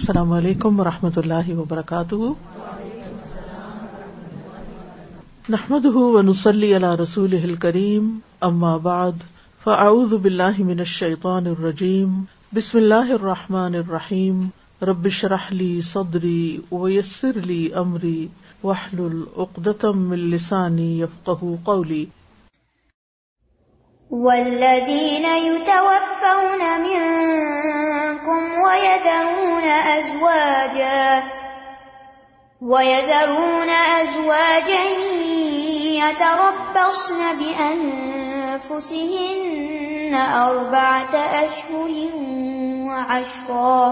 السلام علیکم و رحمۃ اللہ وبرکاتہ۔ نحمد ونسلی علی رسول کریم اما بعد، فاعوذ باللہ من الشیطان الرجیم، بسم اللہ الرحمن الرحیم، رب اشرح لی صدری ویسر لی امری، واحلل عقدۃ من لسانی قولی۔ والذين يتوفون منكم ويذرون أزواجا ويذرون أزواجا يتربصن بأنفسهن أربعة أشهر وعشرا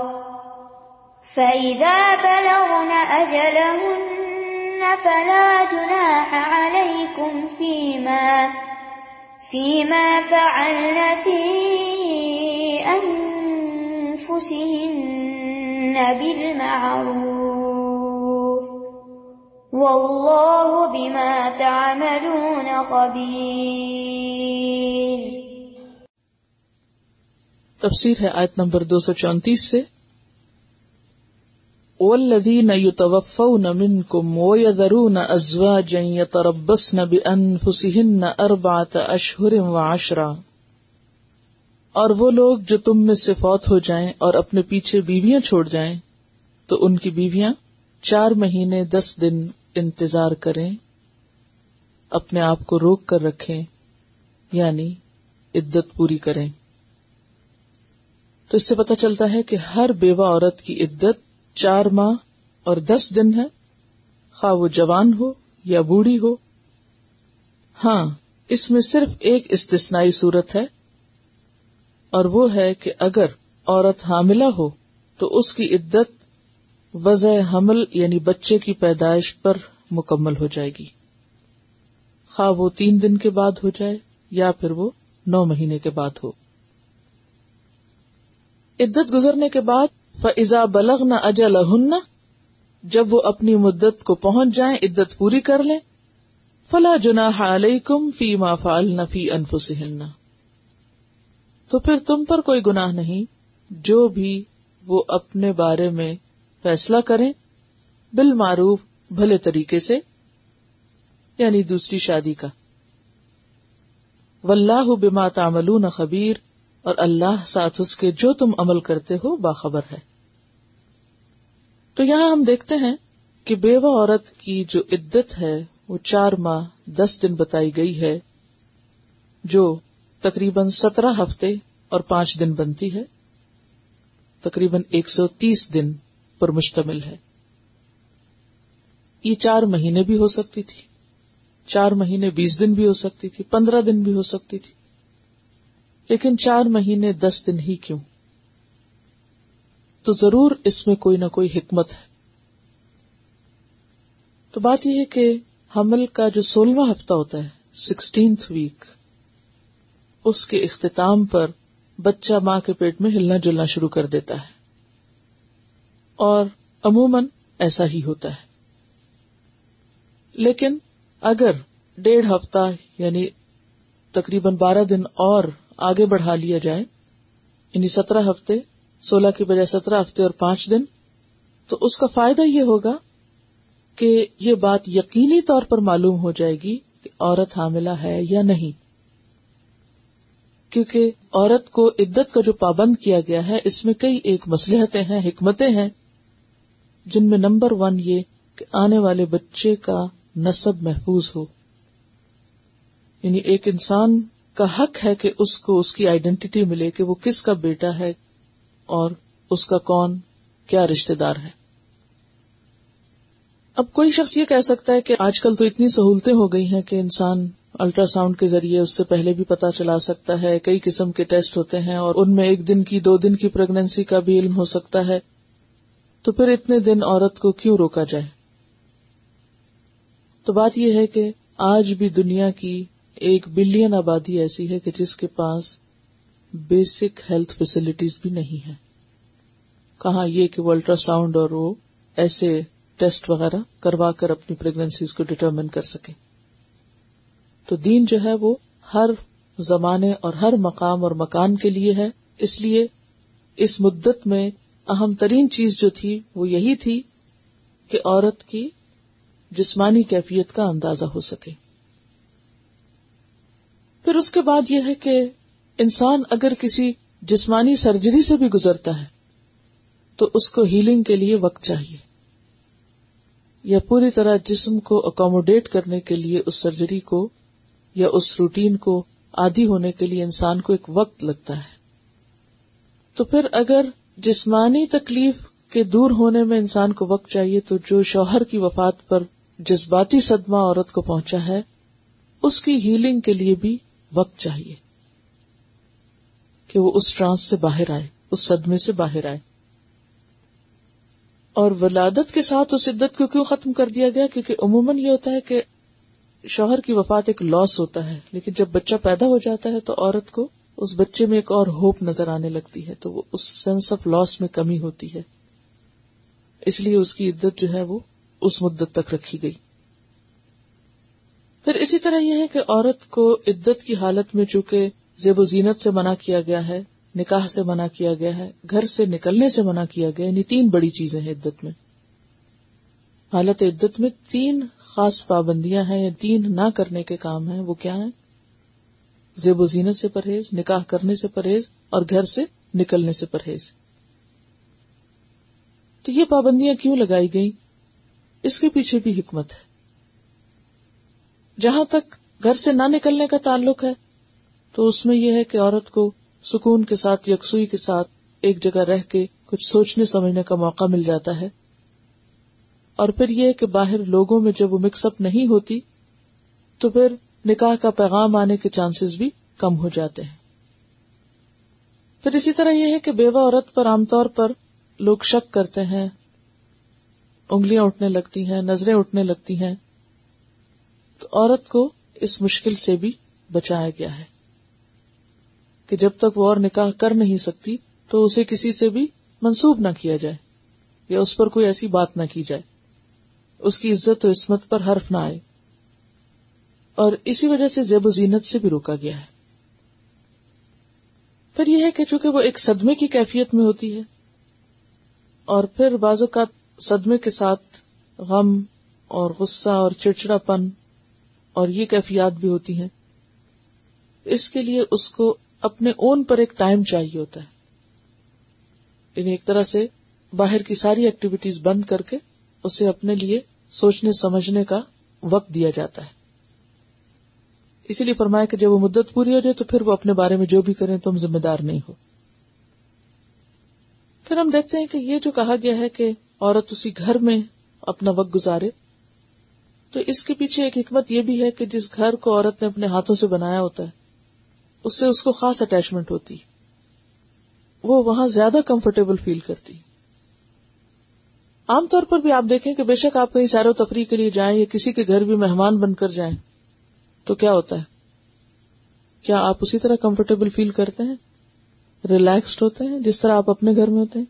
فإذا بلغن أجلهن فلا جناح عليكم فيما فيما فعلن في أنفسهن بالمعروف والله بما تعملون خبير تفسیر ہے آیت نمبر دو سو چونتیس سے۔ والذین یتوفون منکم ویذرون ازواجا یتربصن بانفسہن اربعۃ اشہر وعشرا۔ اور وہ لوگ جو تم میں سے فوت ہو جائیں اور اپنے پیچھے بیویاں چھوڑ جائیں، تو ان کی بیویاں چار مہینے دس دن انتظار کریں، اپنے آپ کو روک کر رکھیں یعنی عدت پوری کریں۔ تو اس سے پتہ چلتا ہے کہ ہر بیوہ عورت کی عدت چار ماہ اور دس دن ہے۔ خواہ وہ جوان ہو یا بوڑھی ہو۔ ہاں اس میں صرف ایک استثنائی صورت ہے۔ اور وہ ہے کہ اگر عورت حاملہ ہو، تو اس کی عدت وضع حمل یعنی بچے کی پیدائش پر مکمل ہو جائے گی۔ خواہ وہ تین دن کے بعد ہو جائے یا پھر وہ نو مہینے کے بعد ہو۔ عدت گزرنے کے بعد فضا بلغ نہ اجل جب وہ اپنی مدت کو پہنچ جائیں، عدت پوری کر لیں، فلا جنا علیکم فی ما فعلن فی انفسہن تو پھر تم پر کوئی گناہ نہیں، جو بھی وہ اپنے بارے میں فیصلہ کریں، بالمعروف، بھلے طریقے سے یعنی دوسری شادی کا۔ واللہ بما تعملون خبیر اور اللہ ساتھ اس کے جو تم عمل کرتے ہو، باخبر ہے۔ تو یہاں ہم دیکھتے ہیں کہ بیوہ عورت کی جو عدت ہے، وہ چار ماہ، دس دن بتائی گئی ہے، جو تقریباً سترہ ہفتے اور پانچ دن بنتی ہے۔ تقریباً ایک سو تیس دن پر مشتمل ہے۔ یہ چار مہینے بھی ہو سکتی تھی۔ چار مہینے بیس دن بھی ہو سکتی تھی۔ پندرہ دن بھی ہو سکتی تھی۔ لیکن چار مہینے دس دن ہی کیوں؟ تو ضرور اس میں کوئی نہ کوئی حکمت ہے۔ تو بات یہ ہے کہ حمل کا جو سولہواں ہفتہ ہوتا ہے سکسٹینتھ ویک اس کے اختتام پر بچہ ماں کے پیٹ میں ہلنا جلنا شروع کر دیتا ہے۔ اور عموماً ایسا ہی ہوتا ہے۔ لیکن اگر ڈیڑھ ہفتہ یعنی تقریباً بارہ دن اور آگے بڑھا لیا جائے یعنی سترہ ہفتے سولہ کی بجائے سترہ ہفتے اور پانچ دن، تو اس کا فائدہ یہ ہوگا کہ یہ بات یقینی طور پر معلوم ہو جائے گی کہ عورت حاملہ ہے یا نہیں۔ کیونکہ عورت کو عدت کا جو پابند کیا گیا ہے، اس میں کئی ایک مسلحتیں ہیں، حکمتیں ہیں، جن میں نمبر ون یہ کہ آنے والے بچے کا نصب محفوظ ہو۔ یعنی ایک انسان کا حق ہے کہ اس کو، اس کی آئیڈینٹی ملے کہ وہ کس کا بیٹا ہے اور اس کا کون کیا رشتے دار ہے؟ اب کوئی شخص یہ کہہ سکتا ہے کہ آج کل تو اتنی سہولتیں ہو گئی ہیں کہ انسان الٹرا ساؤنڈ کے ذریعے اس سے پہلے بھی پتا چلا سکتا ہے، کئی قسم کے ٹیسٹ ہوتے ہیں اور ان میں ایک دن کی، دو دن کی پریگنینسی کا بھی علم ہو سکتا ہے۔ تو پھر اتنے دن عورت کو کیوں روکا جائے؟ تو بات یہ ہے کہ آج بھی دنیا کی ایک بلین آبادی ایسی ہے کہ جس کے پاس بیسک ہیلتھ فیسلٹیز بھی نہیں ہے کہاں یہ کہ وہ الٹرا ساؤنڈ اور وہ ایسے ٹیسٹ وغیرہ کروا کر اپنی پریگنینسیز کو ڈٹرمن کر سکے تو دین جو ہے وہ ہر زمانے اور ہر مقام اور مکان کے لیے ہے۔ اس لیے اس مدت میں اہم ترین چیز جو تھی وہ یہی تھی کہ عورت کی جسمانی کیفیت کا اندازہ ہو سکے۔ پھر اس کے بعد یہ ہے کہ انسان اگر کسی جسمانی سرجری سے بھی گزرتا ہے، تو اس کو ہیلنگ کے لیے وقت چاہیے۔ یا پوری طرح جسم کو اکوموڈیٹ کرنے کے لیے اس سرجری کو یا اس روٹین کو آدھی ہونے کے لیے انسان کو ایک وقت لگتا ہے۔ تو پھر اگر جسمانی تکلیف کے دور ہونے میں انسان کو وقت چاہیے، تو جو شوہر کی وفات پر جذباتی صدمہ عورت کو پہنچا ہے، اس کی ہیلنگ کے لیے بھی وقت چاہیے۔ کہ وہ اس ٹرانس سے باہر آئے، اس صدمے سے باہر آئے۔ اور ولادت کے ساتھ اس عدت کو کیوں ختم کر دیا گیا؟ کیونکہ عموماً یہ ہوتا ہے کہ شوہر کی وفات ایک لاس ہوتا ہے، لیکن جب بچہ پیدا ہو جاتا ہے تو عورت کو اس بچے میں ایک اور ہوپ نظر آنے لگتی ہے، تو وہ اس سینس آف لاس میں کمی ہوتی ہے۔ اس لیے اس کی عدت جو ہے وہ اس مدت تک رکھی گئی۔ پھر اسی طرح یہ ہے کہ عورت کو عدت کی حالت میں چونکہ زیب و زینت سے منع کیا گیا ہے، نکاح سے منع کیا گیا ہے، گھر سے نکلنے سے منع کیا گیا یعنی تین بڑی چیزیں ہیں عدت میں۔ حالت عدت میں تین خاص پابندیاں ہیں، یا تین نہ کرنے کے کام ہیں، وہ کیا ہیں؟ زیب و زینت سے پرہیز، نکاح کرنے سے پرہیز، اور گھر سے نکلنے سے پرہیز۔ تو یہ پابندیاں کیوں لگائی گئی اس کے پیچھے بھی حکمت ہے۔ جہاں تک گھر سے نہ نکلنے کا تعلق ہے تو اس میں یہ ہے کہ عورت کو سکون کے ساتھ، یکسوئی کے ساتھ ایک جگہ رہ کے کچھ سوچنے، سمجھنے کا موقع مل جاتا ہے۔ اور پھر یہ کہ باہر لوگوں میں جب وہ مکس اپ نہیں ہوتی، تو پھر نکاح کا پیغام آنے کے چانسز بھی کم ہو جاتے ہیں۔ پھر اسی طرح یہ ہے کہ بیوہ عورت پر عام طور پر لوگ شک کرتے ہیں، انگلیاں اٹھنے لگتی ہیں، نظریں اٹھنے لگتی ہیں۔ تو عورت کو اس مشکل سے بھی بچایا گیا ہے۔ کہ جب تک وہ اور نکاح کر نہیں سکتی تو اسے کسی سے بھی منسوب نہ کیا جائے یا اس پر کوئی ایسی بات نہ کی جائے۔ اس کی عزت و عصمت پر حرف نہ آئے۔ اور اسی وجہ سے زیب و زینت سے بھی روکا گیا ہے۔ پھر یہ ہے کہ چونکہ وہ ایک صدمے کی کیفیت میں ہوتی ہے، اور پھر بازو کا صدمے کے ساتھ غم اور غصہ اور چڑچڑا پن اور یہ کیفیات بھی ہوتی ہیں۔ اس کے لیے اس کو اپنے اون پر ایک ٹائم چاہیے ہوتا ہے۔ یعنی ایک طرح سے باہر کی ساری ایکٹیویٹیز بند کر کے اسے اپنے لیے سوچنے، سمجھنے کا وقت دیا جاتا ہے۔ اسی لیے فرمایا کہ جب وہ مدت پوری ہو جائے تو پھر وہ اپنے بارے میں جو بھی کریں تم ذمہ دار نہیں ہو۔ پھر ہم دیکھتے ہیں کہ یہ جو کہا گیا ہے کہ عورت اسی گھر میں اپنا وقت گزارے، تو اس کے پیچھے ایک حکمت یہ بھی ہے کہ جس گھر کو عورت نے اپنے ہاتھوں سے بنایا ہوتا ہے اس سے اس کو خاص اٹیچمنٹ ہوتی۔ وہ وہاں زیادہ کمفرٹیبل فیل کرتی۔ عام طور پر بھی آپ دیکھیں کہ بے شک آپ کہیں سیر و تفریح کے لیے جائیں یا کسی کے گھر بھی مہمان بن کر جائیں، تو کیا ہوتا ہے؟ کیا آپ اسی طرح کمفرٹیبل فیل کرتے ہیں؟ ریلیکسڈ ہوتے ہیں؟ جس طرح آپ اپنے گھر میں ہوتے ہیں؟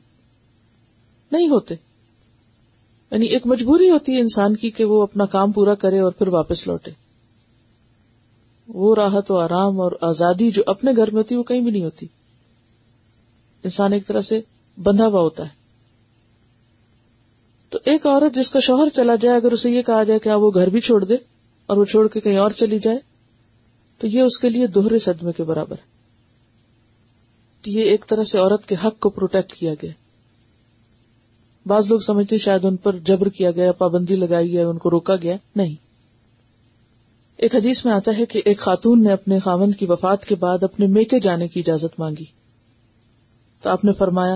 نہیں ہوتے۔ یعنی ایک مجبوری ہوتی ہے انسان کی کہ وہ اپنا کام پورا کرے اور پھر واپس لوٹے۔ وہ راحت و آرام اور آزادی جو اپنے گھر میں ہوتی وہ کہیں بھی نہیں ہوتی۔ انسان ایک طرح سے بندھا ہوا ہوتا ہے۔ تو ایک عورت جس کا شوہر چلا جائے، اگر اسے یہ کہا جائے کہ ہاں وہ گھر بھی چھوڑ دے اور وہ چھوڑ کے کہیں اور چلی جائے، تو یہ اس کے لیے دوہرے صدمے کے برابر ہے۔ یہ ایک طرح سے عورت کے حق کو پروٹیکٹ کیا گیا۔ بعض لوگ سمجھتے شاید ان پر جبر کیا گیا، پابندی لگائی گیا، ان کو روکا گیا۔ نہیں۔ ایک حدیث میں آتا ہے کہ ایک خاتون نے اپنے خاوند کی وفات کے بعد اپنے میکے جانے کی اجازت مانگی۔ تو آپ نے فرمایا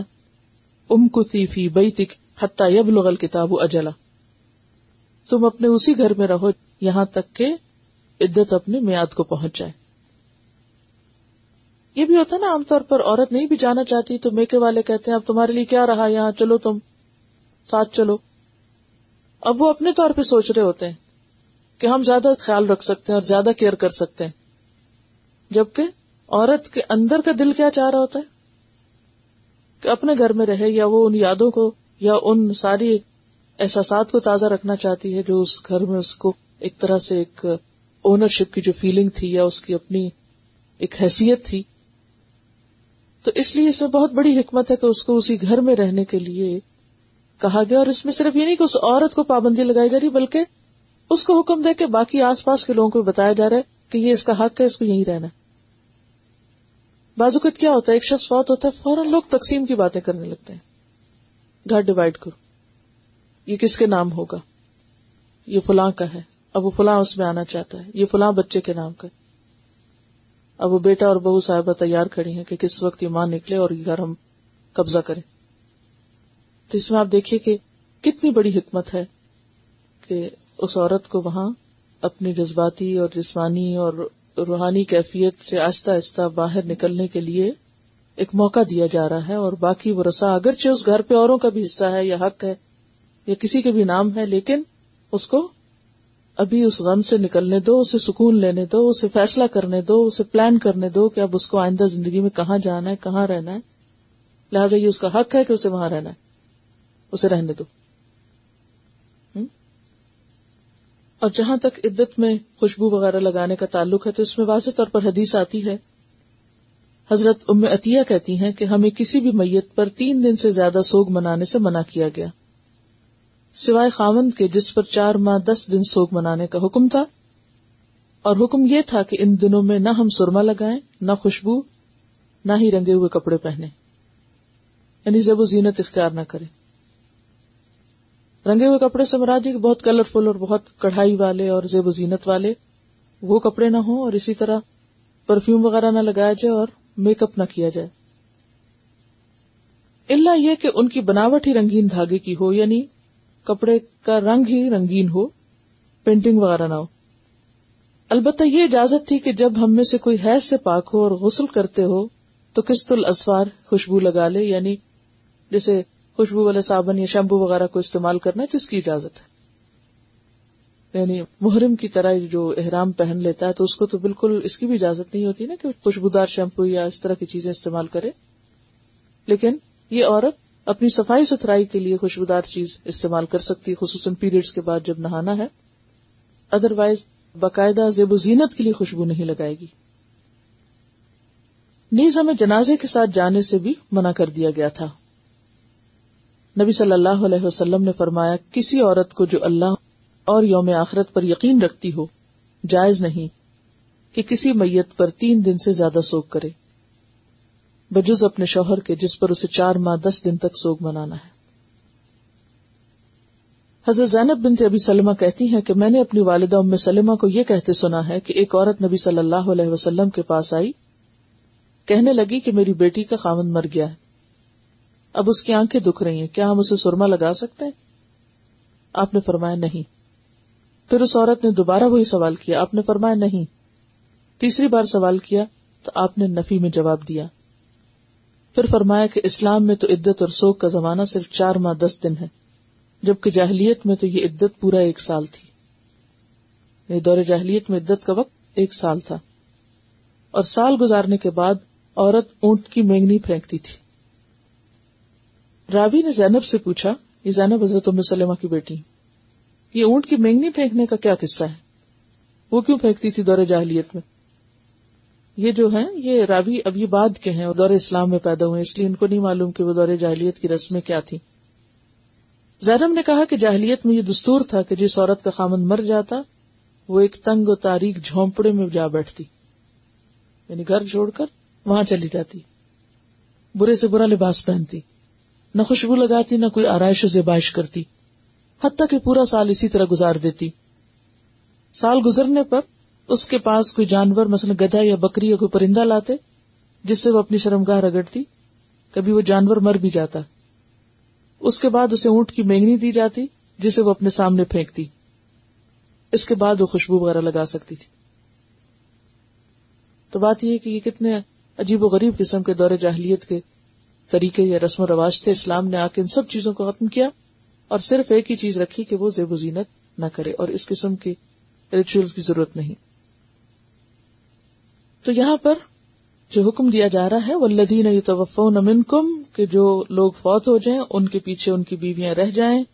ام کسی فی بئی تک یب لغل کتاب اجلا۔ تم اپنے اسی گھر میں رہو یہاں تک کہ عدت اپنے میاد کو پہنچ جائے۔ یہ بھی ہوتا ہے نا، عام طور پر عورت نہیں بھی جانا چاہتی تو میکے والے کہتے ہیں، اب تمہارے لیے کیا رہا؟ یہاں چلو تم، ساتھ چلو۔ اب وہ اپنے طور پہ سوچ رہے ہوتے ہیں۔ کہ ہم زیادہ خیال رکھ سکتے ہیں اور زیادہ کیئر کر سکتے ہیں۔ جبکہ عورت کے اندر کا دل کیا چاہ رہا ہوتا ہے؟ کہ اپنے گھر میں رہے یا وہ ان یادوں کو یا ان ساری احساسات کو تازہ رکھنا چاہتی ہے، جو اس گھر میں اس کو ایک طرح سے ایک اونرشپ کی جو فیلنگ تھی یا اس کی اپنی ایک حیثیت تھی۔ تو اس لیے اس میں بہت بڑی حکمت ہے کہ اس کو اسی گھر میں رہنے کے لیے کہا گیا اور اس میں صرف یہ نہیں کہ اس عورت کو پابندی لگائی جا رہی، بلکہ اس کو حکم دے کے باقی آس پاس کے لوگوں کو بتایا جا رہا ہے کہ یہ اس کا حق ہے، اس کو یہیں رہنا بازوقت کیا ہوتا ہے؟ ایک شخص بہت ہوتا ہے، فوراً لوگ تقسیم کی باتیں کرنے لگتے ہیں۔ گھر ڈیوائڈ کرو۔ یہ کس کے نام ہوگا؟ یہ فلاں کا ہے۔ اب وہ فلاں اس میں آنا چاہتا ہے۔ یہ فلاں بچے کے نام کا اب وہ بیٹا اور بہو صاحبہ تیار کھڑی ہیں کہ کس وقت یہ ماں نکلے اور یہ گھر ہم قبضہ کریں۔ تو اس میں آپ دیکھیے کہ کتنی بڑی حکمت ہے کہ اس عورت کو وہاں اپنی جذباتی اور جسمانی اور روحانی کیفیت سے آہستہ آہستہ باہر نکلنے کے لیے ایک موقع دیا جا رہا ہے اور باقی وہ رسا اگرچہ اس گھر پہ اوروں کا بھی حصہ ہے یا حق ہے یا کسی کے بھی نام ہے، لیکن اس کو ابھی اس غم سے نکلنے دو، اسے سکون لینے دو، اسے فیصلہ کرنے دو، اسے پلان کرنے دو کہ اب اس کو آئندہ زندگی میں کہاں جانا ہے، کہاں رہنا ہے۔ لہٰذا یہ اس کا حق ہے کہ اسے وہاں رہنا ہے، اسے رہنے دو۔ اور جہاں تک عدت میں خوشبو وغیرہ لگانے کا تعلق ہے تو اس میں واضح طور پر حدیث آتی ہے۔ حضرت ام عطیہ کہتی ہیں کہ ہمیں کسی بھی میت پر تین دن سے زیادہ سوگ منانے سے منع کیا گیا۔ سوائے خاوند کے جس پر چار ماہ دس دن سوگ منانے کا حکم تھا۔ اور حکم یہ تھا کہ ان دنوں میں نہ ہم سرما لگائیں، نہ خوشبو، نہ ہی رنگے ہوئے کپڑے پہنے یعنی زب و زینت اختیار نہ کریں۔ رنگے ہوئے کپڑے سے مراد کہ بہت کلرفل اور بہت کڑھائی والے اور زیب و زینت والے وہ کپڑے نہ ہوں اور اسی طرح پرفیوم وغیرہ نہ لگایا جائے اور میک اپ نہ کیا جائے۔ اللہ یہ کہ ان کی بناوٹ ہی رنگین دھاگے کی ہو یعنی کپڑے کا رنگ ہی رنگین ہو پینٹنگ وغیرہ نہ ہو۔ البتہ یہ اجازت تھی کہ جب ہم میں سے کوئی حیض سے پاک ہو اور غسل کرتے ہو تو قسط الاسوار خوشبو لگا لے یعنی جیسے خوشبو والے صابن یا شیمپو وغیرہ کو استعمال کرنا ہے تو اس کی اجازت ہے۔ یعنی محرم کی طرح جو احرام پہن لیتا ہے تو اس کو تو بالکل اس کی بھی اجازت نہیں ہوتی نا کہ خوشبودار شیمپو یا اس طرح کی چیزیں استعمال کرے۔ لیکن یہ عورت اپنی صفائی ستھرائی کے لیے خوشبودار چیز استعمال کر سکتی خصوصاً پیریڈس کے بعد جب نہانا ہے۔ ادر وائز باقاعدہ زیب و زینت کے لیے خوشبو نہیں لگائے گی۔ نیز ہمیں جنازے کے ساتھ جانے سے بھی منع کر دیا گیا تھا۔ نبی صلی اللہ علیہ وسلم نے فرمایا، کسی عورت کو جو اللہ اور یوم آخرت پر یقین رکھتی ہو، جائز نہیں کہ کسی میت پر تین دن سے زیادہ سوگ کرے۔ بجز اپنے شوہر کے، جس پر اسے چار ماہ دس دن تک سوگ منانا ہے۔ حضرت زینب بنت ابی سلمہ کہتی ہیں کہ، میں نے اپنی والدہ ام سلمہ کو یہ کہتے سنا ہے کہ ایک عورت نبی صلی اللہ علیہ وسلم کے پاس آئی، کہنے لگی کہ میری بیٹی کا خامند مر گیا ہے۔ اب اس کی آنکھیں دکھ رہی ہیں۔ کیا ہم اسے سرما لگا سکتے ہیں؟ آپ نے فرمایا نہیں۔ پھر اس عورت نے دوبارہ وہی سوال کیا۔ آپ نے فرمایا نہیں۔ تیسری بار سوال کیا تو آپ نے نفی میں جواب دیا۔ پھر فرمایا کہ اسلام میں تو عدت اور سوک کا زمانہ صرف چار ماہ دس دن ہے، جبکہ جاہلیت میں تو یہ عدت پورا ایک سال تھی۔ یعنی دور جاہلیت میں عدت کا وقت ایک سال تھا۔ اور سال گزارنے کے بعد عورت اونٹ کی مینگنی پھینکتی تھی۔ راوی نے زینب سے پوچھا، یہ زینب حضرت سلمہ کی بیٹی یہ اونٹ کی مینگنی پھینکنے کا کیا قصہ ہے؟ وہ کیوں پھینکتی تھی دور جاہلیت میں؟ یہ جو ہیں، یہ راوی اب یہ بعد کے ہیں دور اسلام میں پیدا ہوئے، اس لیے ان کو نہیں معلوم کہ وہ دور جاہلیت کی رسمیں کیا تھی زینب نے کہا کہ جاہلیت میں یہ دستور تھا کہ جس عورت کا خامن مر جاتا، وہ ایک تنگ و تاریخ جھونپڑے میں جا بیٹھتی۔ یعنی گھر چھوڑ کر وہاں چلی جاتی۔ برے سے برا لباس پہنتی۔ نہ خوشبو لگاتی، نہ کوئی آرائش و زیبائش کرتی۔ حتیٰ کہ پورا سال اسی طرح گزار دیتی۔ سال گزرنے پر اس کے پاس کوئی جانور، مثلا گدھا یا بکری یا کوئی پرندہ لاتے، جس سے وہ اپنی شرمگاہ رگڑتی، کبھی وہ جانور مر بھی جاتا۔ اس کے بعد اسے اونٹ کی مینگنی دی جاتی، جسے وہ اپنے سامنے پھینکتی۔ اس کے بعد وہ خوشبو وغیرہ لگا سکتی تھی۔ تو بات یہ کہ یہ کتنے عجیب و غریب قسم کے دور جاہلیت کے طریقے یا رسم و رواج تھے، اسلام نے آ کے ان سب چیزوں کو ختم کیا اور صرف ایک ہی چیز رکھی کہ وہ زیب و زینت نہ کرے اور اس قسم کی ریچول کی ضرورت نہیں۔ تو یہاں پر جو حکم دیا جا رہا ہے وہ لدین من کم کہ جو لوگ فوت ہو جائیں، ان کے پیچھے ان کی بیویاں رہ جائیں،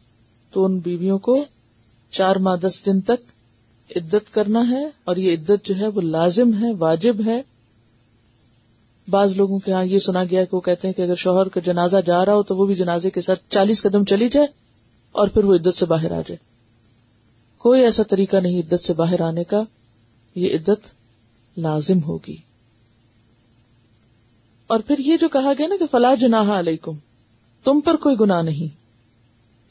تو ان بیویوں کو چار ماہ دس دن تک عدت کرنا ہے اور یہ عدت جو ہے وہ لازم ہے، واجب ہے۔ بعض لوگوں کے ہاں یہ سنا گیا کہ وہ کہتے ہیں کہ اگر شوہر کا جنازہ جا رہا ہو تو وہ بھی جنازے کے ساتھ چالیس قدم چلی جائے اور پھر وہ عدت سے باہر آ جائے۔ کوئی ایسا طریقہ نہیں عدت سے باہر آنے کا، یہ عدت لازم ہوگی۔ اور پھر یہ جو کہا گیا نا کہ فلاح جناح علیکم، تم پر کوئی گنا نہیں۔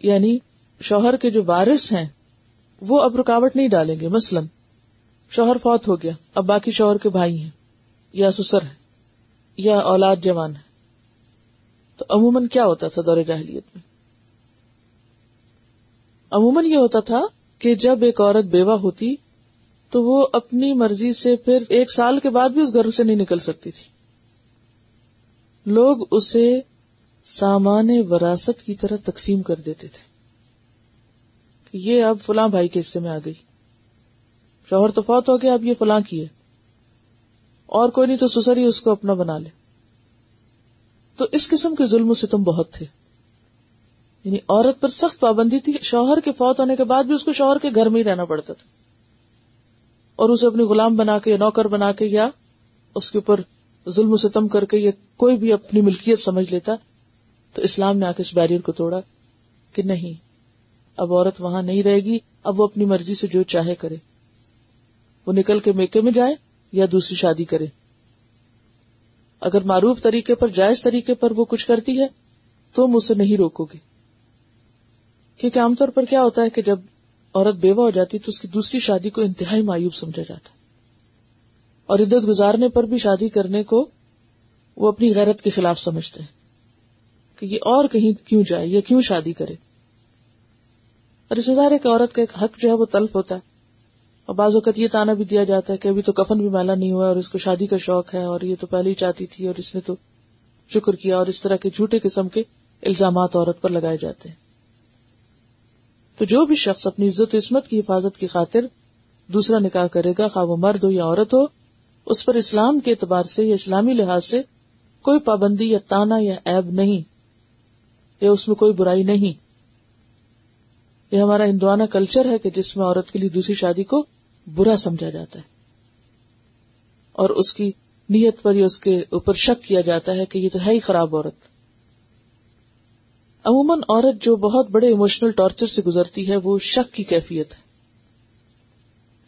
یعنی شوہر کے جو وارث ہیں، وہ اب رکاوٹ نہیں ڈالیں گے۔ مثلاً شوہر فوت ہو گیا، اب باقی شوہر کے بھائی ہیں یا سسر ہے یا اولاد جوان ہے۔ تو عموماً کیا ہوتا تھا دور جاہلیت میں؟ عموماً یہ ہوتا تھا کہ جب ایک عورت بیوہ ہوتی تو وہ اپنی مرضی سے پھر ایک سال کے بعد بھی اس گھر سے نہیں نکل سکتی تھی۔ لوگ اسے سامان وراثت کی طرح تقسیم کر دیتے تھے۔ کہ یہ اب فلاں بھائی کے حصے میں آ گئی۔ شوہر تو فوت ہو گیا، اب یہ فلاں کی ہے۔ اور کوئی نہیں تو سسر ہی اس کو اپنا بنا لے۔ تو اس قسم کے ظلم سے تم بہت تھے۔ یعنی عورت پر سخت پابندی تھی، شوہر کے فوت ہونے کے بعد بھی اس کو شوہر کے گھر میں ہی رہنا پڑتا تھا۔ اور اسے اپنی غلام بنا کے یا نوکر بنا کے یا اس کے اوپر ظلم و ستم کر کے یا کوئی بھی اپنی ملکیت سمجھ لیتا، تو اسلام نے آ کے اس بیرئر کو توڑا کہ نہیں، اب عورت وہاں نہیں رہے گی، اب وہ اپنی مرضی سے جو چاہے کرے۔ وہ نکل کے میکے میں جائے یا دوسری شادی کرے۔ اگر معروف طریقے پر، جائز طریقے پر وہ کچھ کرتی ہے، تو اسے نہیں روکو گے۔ کیونکہ عام طور پر کیا ہوتا ہے کہ جب عورت بیوہ ہو جاتی تو اس کی دوسری شادی کو انتہائی مایوب سمجھا جاتا اور عدت گزارنے پر بھی شادی کرنے کو وہ اپنی غیرت کے خلاف سمجھتے ہیں کہ یہ اور کہیں کیوں جائے یا کیوں شادی کرے۔ اور اس میں کہ عورت کا ایک حق جو ہے، وہ تلف ہوتا ہے۔ اور بعض اوقات یہ تانا بھی دیا جاتا ہے کہ ابھی تو کفن بھی میلا نہیں ہوا اور اس کو شادی کا شوق ہے اور یہ تو پہلے ہی چاہتی تھی اور اس نے تو شکر کیا اور اس طرح کے جھوٹے قسم کے الزامات عورت پر لگائے جاتے ہیں۔ تو جو بھی شخص اپنی عزت و عصمت کی حفاظت کی خاطر دوسرا نکاح کرے گا، خواہ وہ مرد ہو یا عورت ہو، اس پر اسلام کے اعتبار سے یا اسلامی لحاظ سے کوئی پابندی یا تانا یا عیب نہیں، یا اس میں کوئی برائی نہیں۔ یہ ہمارا ہندوانہ کلچر ہے کہ جس میں عورت کے لیے دوسری شادی کو برا سمجھا جاتا ہے اور اس کی نیت پر یا اس کے اوپر شک کیا جاتا ہے کہ یہ تو ہے ہی خراب عورت۔ عموماً عورت جو بہت بڑے ایموشنل ٹارچر سے گزرتی ہے، وہ شک کی کیفیت ہے۔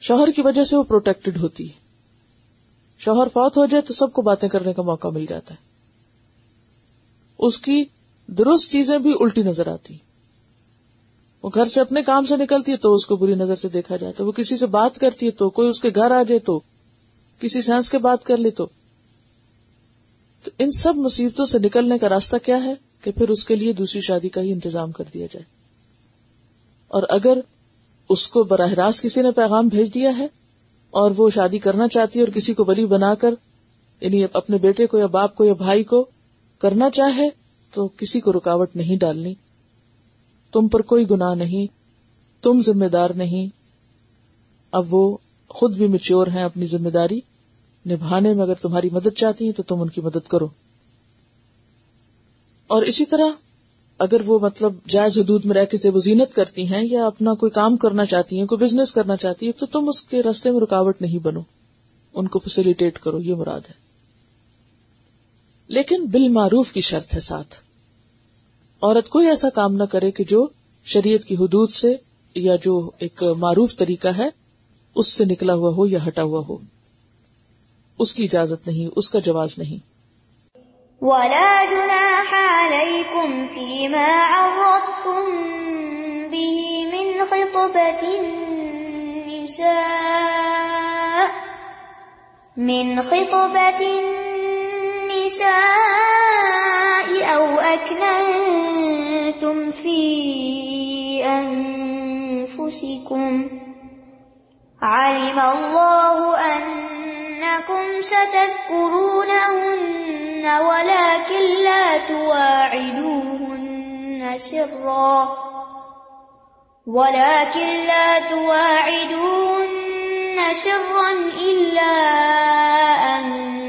شوہر کی وجہ سے وہ پروٹیکٹڈ ہوتی ہے۔ شوہر فوت ہو جائے تو سب کو باتیں کرنے کا موقع مل جاتا ہے۔ اس کی درست چیزیں بھی الٹی نظر آتی۔ وہ گھر سے اپنے کام سے نکلتی ہے تو اس کو بری نظر سے دیکھا جاتا ہے وہ کسی سے بات کرتی ہے تو کوئی اس کے گھر آ جائے تو کسی سائنس کے بات کر لے تو ان سب مصیبتوں سے نکلنے کا راستہ کیا ہے کہ پھر اس کے لیے دوسری شادی کا ہی انتظام کر دیا جائے۔ اور اگر اس کو براہ راست کسی نے پیغام بھیج دیا ہے اور وہ شادی کرنا چاہتی ہے اور کسی کو ولی بنا کر یعنی اپنے بیٹے کو یا باپ کو یا بھائی کو کرنا چاہے، تو کسی کو رکاوٹ نہیں ڈالنی۔ تم پر کوئی گنا نہیں، تم ذمہ دار نہیں۔ اب وہ خود بھی میچور ہیں اپنی ذمہ داری نبھانے میں، اگر تمہاری مدد چاہتی ہیں تو تم ان کی مدد کرو۔ اور اسی طرح اگر وہ مطلب جائز حدود میں رہ کے سے وزینت کرتی ہیں یا اپنا کوئی کام کرنا چاہتی ہیں، کوئی بزنس کرنا چاہتی ہے تو تم اس کے راستے میں رکاوٹ نہیں بنو۔ ان کو فیسلٹیٹ کرو، یہ مراد ہے۔ لیکن بال معروف کی شرط ہے ساتھ۔ عورت کوئی ایسا کام نہ کرے کہ جو شریعت کی حدود سے یا جو ایک معروف طریقہ ہے، اس سے نکلا ہوا ہو یا ہٹا ہوا ہو۔ اس کی اجازت نہیں، اس کا جواز نہیں۔ ولا جناح عليكم فيما عرضتم به من خطبة النساء، من خطبة النساء أو أكننتم في أنفسكم. علم الله أنكم ستذكرونهن ولكن لا تواعدوهن سرا. ولكن لا تواعدوهن سرا إلا أن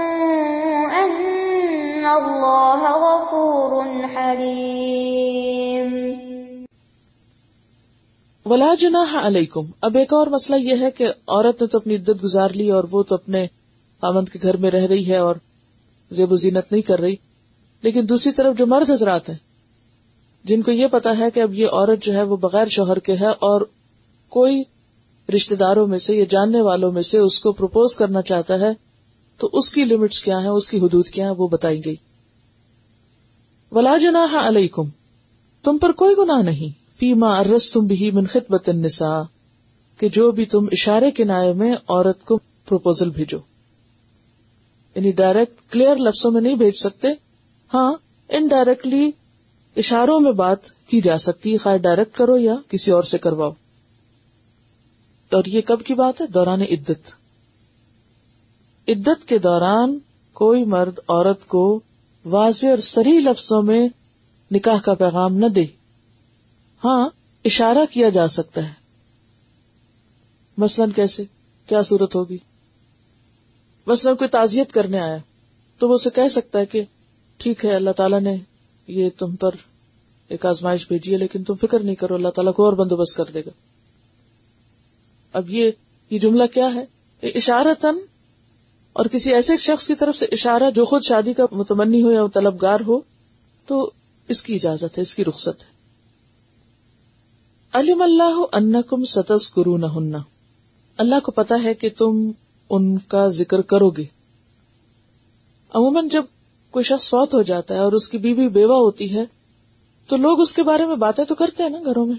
أن غفور حليم ولا جناح علیکم اب ایک اور مسئلہ یہ ہے کہ عورت نے تو اپنی عدت گزار لی اور وہ تو اپنے خامند کے گھر میں رہ رہی ہے اور زیب و زینت نہیں کر رہی۔ لیکن دوسری طرف جو مرد حضرات ہیں، جن کو یہ پتا ہے کہ اب یہ عورت جو ہے وہ بغیر شوہر کے ہے اور کوئی رشتے داروں میں سے یا جاننے والوں میں سے اس کو پروپوز کرنا چاہتا ہے تو اس کی لمٹس کیا ہیں، اس کی حدود کیا ہیں، وہ بتائی گئی۔ ولا جناح علیکم تم پر کوئی گناہ نہیں۔ فیما ارس تم بھی من خطبت النساء، کہ جو بھی تم اشارے کے میں عورت کو پروپوزل بھیجو۔ یعنی ڈائریکٹ کلیئر لفظوں میں نہیں بھیج سکتے۔ ہاں انڈائریکٹلی اشاروں میں بات کی جا سکتی خواہ ڈائریکٹ کرو یا کسی اور سے کرواؤ۔ اور یہ کب کی بات ہے؟ دوران عدت۔ عدت کے دوران کوئی مرد عورت کو واضح اور سری لفظوں میں نکاح کا پیغام نہ دے۔ ہاں اشارہ کیا جا سکتا ہے۔ مثلاً کیسے؟ کیا صورت ہوگی؟ مثلاً کوئی تعزیت کرنے آیا تو وہ اسے کہہ سکتا ہے کہ ٹھیک ہے، اللہ تعالیٰ نے یہ تم پر ایک آزمائش بھیجی ہے، لیکن تم فکر نہیں کرو، اللہ تعالیٰ کو اور بندوبست کر دے گا۔ اب یہ یہ جملہ کیا ہے؟ اشارتن اور کسی ایسے شخص کی طرف سے اشارہ جو خود شادی کا متمنی ہو یا طلبگار ہو، تو اس کی اجازت ہے، اس کی رخصت ہے۔ علم اللہ ان کم ستس گرو نہ اللہ کو پتا ہے کہ تم ان کا ذکر کرو گے۔ عموماً جب کوئی شخص فوت ہو جاتا ہے اور اس کی بیوی بیوہ ہوتی ہے، تو لوگ اس کے بارے میں باتیں تو کرتے ہیں نا گھروں میں۔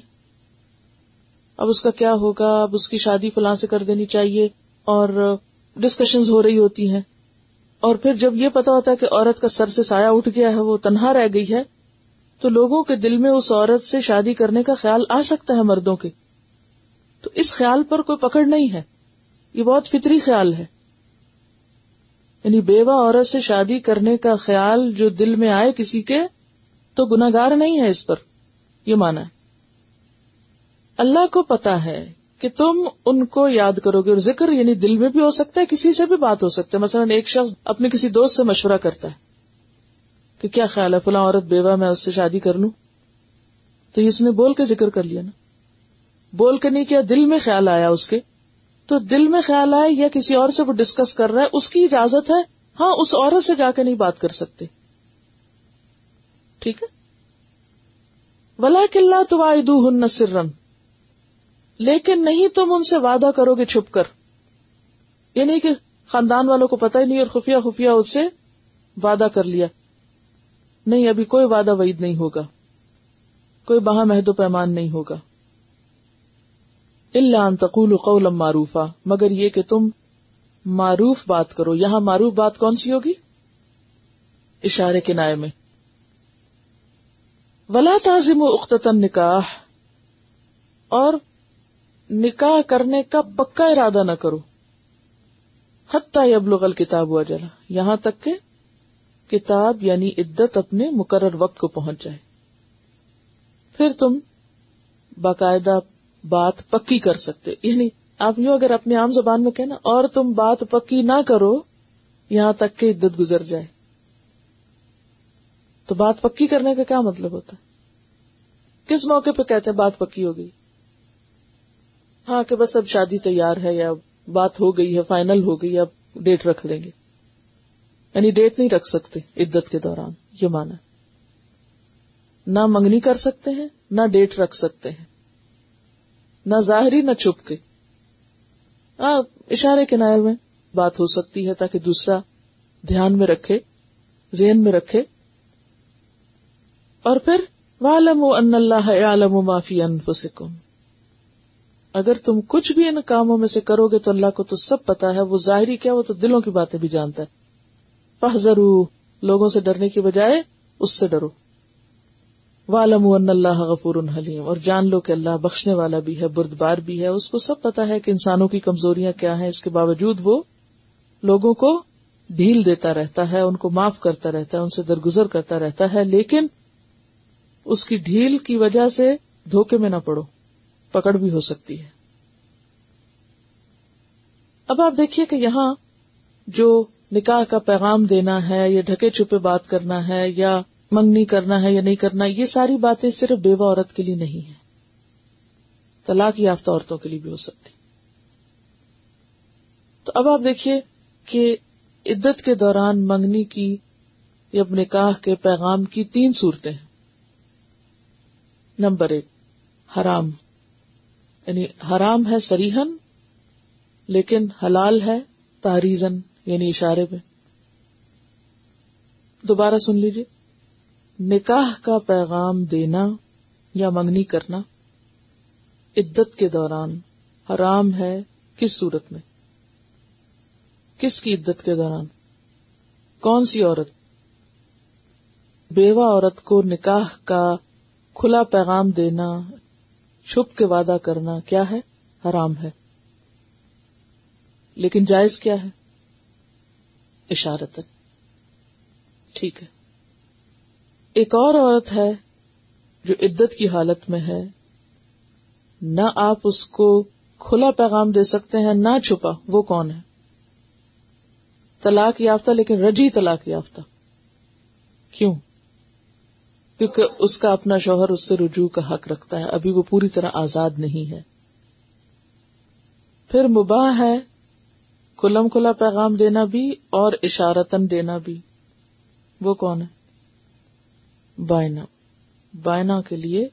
اب اس کا کیا ہوگا؟ اب اس کی شادی فلاں سے کر دینی چاہیے اور ڈسکشنز ہو رہی ہوتی ہیں۔ اور پھر جب یہ پتا ہوتا ہے کہ عورت کا سر سے سایہ اٹھ گیا ہے، وہ تنہا رہ گئی ہے، تو لوگوں کے دل میں اس عورت سے شادی کرنے کا خیال آ سکتا ہے مردوں کے۔ تو اس خیال پر کوئی پکڑ نہیں ہے۔ یہ بہت فطری خیال ہے۔ یعنی بیوہ عورت سے شادی کرنے کا خیال جو دل میں آئے کسی کے، تو گناگار نہیں ہے اس پر۔ یہ مانا ہے۔ اللہ کو پتا ہے کہ تم ان کو یاد کرو گے اور ذکر یعنی دل میں بھی ہو سکتا ہے، کسی سے بھی بات ہو سکتا ہے۔ مثلاً ایک شخص اپنے کسی دوست سے مشورہ کرتا ہے کہ کیا خیال ہے، فلاں عورت بیوہ میں اس سے شادی کر لوں۔ تو اس نے بول کے ذکر کر لیا نا۔ بول کے نہیں کیا، دل میں خیال آیا اس کے۔ تو دل میں خیال آئے یا کسی اور سے وہ ڈسکس کر رہا ہے، اس کی اجازت ہے۔ ہاں اس عورت سے جا کے نہیں بات کر سکتے۔ ٹھیک ہے؟ ولا کلّہ تو ہن سرن لیکن نہیں تم ان سے وعدہ کرو گے چھپ کر۔ یہ نہیں کہ خاندان والوں کو پتہ ہی نہیں اور خفیہ خفیہ اس سے وعدہ کر لیا۔ نہیں، ابھی کوئی وعدہ وعید نہیں ہوگا۔ کوئی بہا مہد و پیمان نہیں ہوگا۔ اللہ ان تقول قولا معروفا، مگر یہ کہ تم معروف بات کرو۔ یہاں معروف بات کون سی ہوگی؟ اشارے کے نائے میں۔ ولا تعظم و اختتن نکاح اور نکاح کرنے کا پکا ارادہ نہ کرو۔ حتیٰ ابلغ الکتاب ہوا جلا یہاں تک کہ کتاب یعنی عدت اپنے مقرر وقت کو پہنچ جائے۔ پھر تم باقاعدہ بات پکی کر سکتے۔ یعنی آپ یوں اگر اپنی عام زبان میں کہنا اور تم بات پکی نہ کرو، یہاں تک کہ عدت گزر جائے۔ تو بات پکی کرنے کا کیا مطلب ہوتا؟ ہے کس موقع پہ کہتے ہیں بات پکی ہو گئی؟ ہاں کہ بس اب شادی تیار ہے یا بات ہو گئی ہے، فائنل ہو گئی، اب ڈیٹ رکھ لیں گے۔ یعنی ڈیٹ نہیں رکھ سکتے عدت کے دوران، یہ مانا۔ نہ منگنی کر سکتے ہیں، نہ ڈیٹ رکھ سکتے ہیں۔ نہ ظاہری، نہ چھپ کے ہاں، اشارے کے نائر میں بات ہو سکتی ہے تاکہ دوسرا دھیان میں رکھے، ذہن میں رکھے۔ اور پھر والم ان اللہ عالم معافی انفسکم اگر تم کچھ بھی ان کاموں میں سے کرو گے تو اللہ کو تو سب پتا ہے، وہ ظاہری کیا، وہ تو دلوں کی باتیں بھی جانتا ہے۔ فضرو لوگوں سے ڈرنے کی بجائے اس سے ڈرو۔ والم اللہ غفور حلیم اور جان لو کہ اللہ بخشنے والا بھی ہے، بردبار بھی ہے۔ اس کو سب پتا ہے کہ انسانوں کی کمزوریاں کیا ہیں۔ اس کے باوجود وہ لوگوں کو ڈھیل دیتا رہتا ہے، ان کو معاف کرتا رہتا ہے، ان سے درگزر کرتا رہتا ہے۔ لیکن اس کی ڈھیل کی وجہ سے دھوکے میں نہ پڑو۔ پکڑ بھی ہو سکتی ہے۔ اب آپ دیکھیے کہ یہاں جو نکاح کا پیغام دینا ہے، یا ڈھکے چھپے بات کرنا ہے، یا منگنی کرنا ہے یا نہیں کرنا، یہ ساری باتیں صرف بیوہ عورت کے لیے نہیں ہے طلاق یافتہ عورتوں کے لیے بھی ہو سکتی۔ تو اب آپ دیکھیے کہ عدت کے دوران منگنی کی یا نکاح کے پیغام کی تین صورتیں ہیں۔ نمبر ایک، حرام۔ یعنی حرام ہے سریحن لیکن حلال ہے تاریزن یعنی اشارے میں دوبارہ سن لیجیے نکاح کا پیغام دینا یا منگنی کرنا عدت کے دوران حرام ہے کس صورت میں؟ کس کی عدت کے دوران؟ کون سی عورت؟ بیوہ عورت کو نکاح کا کھلا پیغام دینا چھپ کے وعدہ کرنا کیا ہے؟ حرام ہے۔ لیکن جائز کیا ہے؟ اشارت ٹھیک ہے۔ ایک اور عورت ہے جو عدت کی حالت میں ہے۔ نہ آپ اس کو کھلا پیغام دے سکتے ہیں، نہ چھپا۔ وہ کون ہے؟ طلاق یافتہ لیکن رجی طلاق یافتہ۔ کیوں؟ کیونکہ اس کا اپنا شوہر اس سے رجوع کا حق رکھتا ہے، ابھی وہ پوری طرح آزاد نہیں ہے۔ پھر مباح ہے، کلم کھلا پیغام دینا بھی اور اشارتن دینا بھی۔ وہ کون ہے؟ بائنا۔ بائنا کے لیے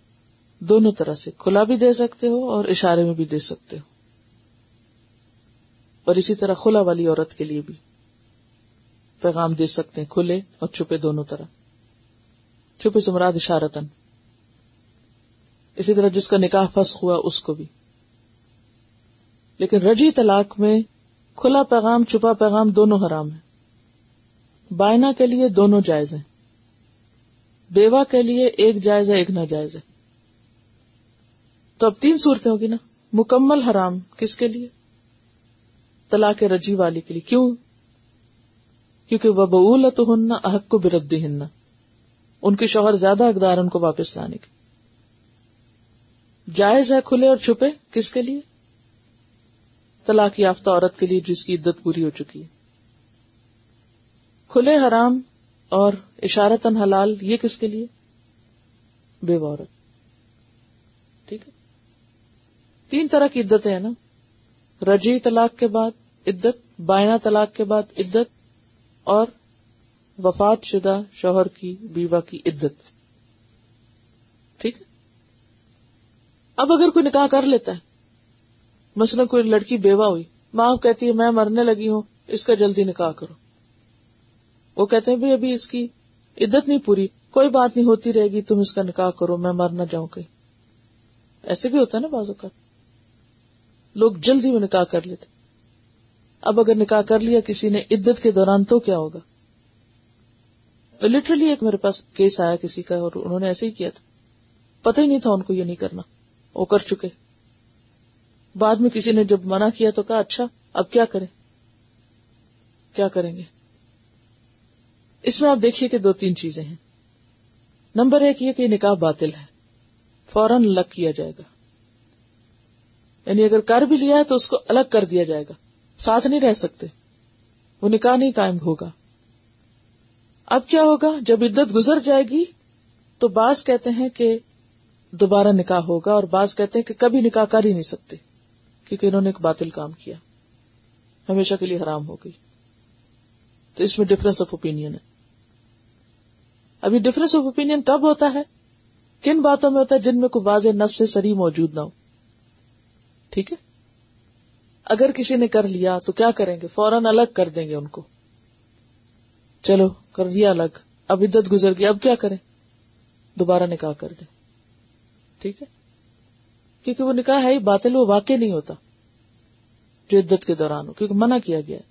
دونوں طرح سے کھلا بھی دے سکتے ہو اور اشارے میں بھی دے سکتے ہو۔ اور اسی طرح کھلا والی عورت کے لیے بھی۔ پیغام دے سکتے ہیں کھلے اور چھپے دونوں طرح۔ چھپے سے مراد اشارتن اسی طرح جس کا نکاح فس ہوا اس کو بھی۔ لیکن رجی طلاق میں کھلا پیغام، چھپا پیغام دونوں حرام ہے بائنا کے لیے دونوں جائز ہیں۔ بیوہ کے لیے ایک جائز ہے، ایک نہ جائز ہے۔ تو اب تین صورتیں ہوگی نا۔ مکمل حرام کس کے لیے؟ طلاق رجی والی کے لیے۔ کیوں؟ کیونکہ وہ بولت ہننا احق کو بردی ہننا ان کے شوہر زیادہ اقدار ان کو واپس لانے کے۔ جائز ہے کھلے اور چھپے؟ کس کے لیے؟ طلاق یافتہ عورت کے لیے جس کی عدت پوری ہو چکی ہے۔ کھلے حرام اور اشارتن حلال، یہ کس کے لیے؟ بے عورت ٹھیک ہے؟ تین طرح کی عدتیں ہیں نا۔ رجی طلاق کے بعد عدت بائنا طلاق کے بعد عدت اور وفات شدہ شوہر کی، بیوہ کی عدت۔ ٹھیک اب اگر کوئی نکاح کر لیتا ہے، مثلا کوئی لڑکی بیوہ ہوئی، ماں کہتی ہے، میں مرنے لگی ہوں، اس کا جلدی نکاح کرو۔ وہ کہتے ہیں بھی ابھی اس کی عدت نہیں پوری، کوئی بات نہیں، ہوتی رہے گی، تم اس کا نکاح کرو، میں مرنا جاؤں کہیں۔ ایسے بھی ہوتا ہے نا بعض اوقات۔ لوگ جلدی میں نکاح کر لیتے۔ اب اگر نکاح کر لیا، کسی نے عدت کے دوران تو کیا ہوگا؟ لٹرلی ایک میرے پاس کیس آیا کسی کا اور انہوں نے ایسے ہی کیا تھا۔ پتہ ہی نہیں تھا ان کو یہ نہیں کرنا۔ وہ کر چکے۔ بعد میں کسی نے جب منع کیا تو کہا اچھا اب کیا کریں؟ کیا کریں گے؟ اس میں آپ دیکھیے کہ دو تین چیزیں ہیں۔ نمبر ایک یہ کہ نکاح باطل ہے۔ فوراً الگ کیا جائے گا۔ یعنی اگر کر بھی لیا ہے تو اس کو الگ کر دیا جائے گا۔ ساتھ نہیں رہ سکتے۔ وہ نکاح نہیں قائم ہوگا۔ اب کیا ہوگا؟ جب عدت گزر جائے گی تو بعض کہتے ہیں کہ دوبارہ نکاح ہوگا اور بعض کہتے ہیں کہ کبھی نکاح کر ہی نہیں سکتے کیونکہ انہوں نے ایک باطل کام کیا۔ ہمیشہ کے لیے حرام ہو گئی۔ تو اس میں ڈفرنس آف اوپین ہے۔ ابھی ڈفرنس آف اوپین کب ہوتا ہے؟ کن باتوں میں ہوتا ہے جن میں کوئی واضح نس سے سری موجود نہ ہو؟ ٹھیک ہے؟ اگر کسی نے کر لیا تو کیا کریں گے؟ فوراً الگ کر دیں گے ان کو۔ چلو، کر دیا الگ۔ اب عدت گزر گئی، اب کیا کریں؟ دوبارہ نکاح کر دیں۔ ٹھیک ہے؟ کیونکہ وہ نکاح ہے ہی، باطل وہ واقع نہیں ہوتا جو عدت کے دوران ہو، کیونکہ منع کیا گیا۔ ہے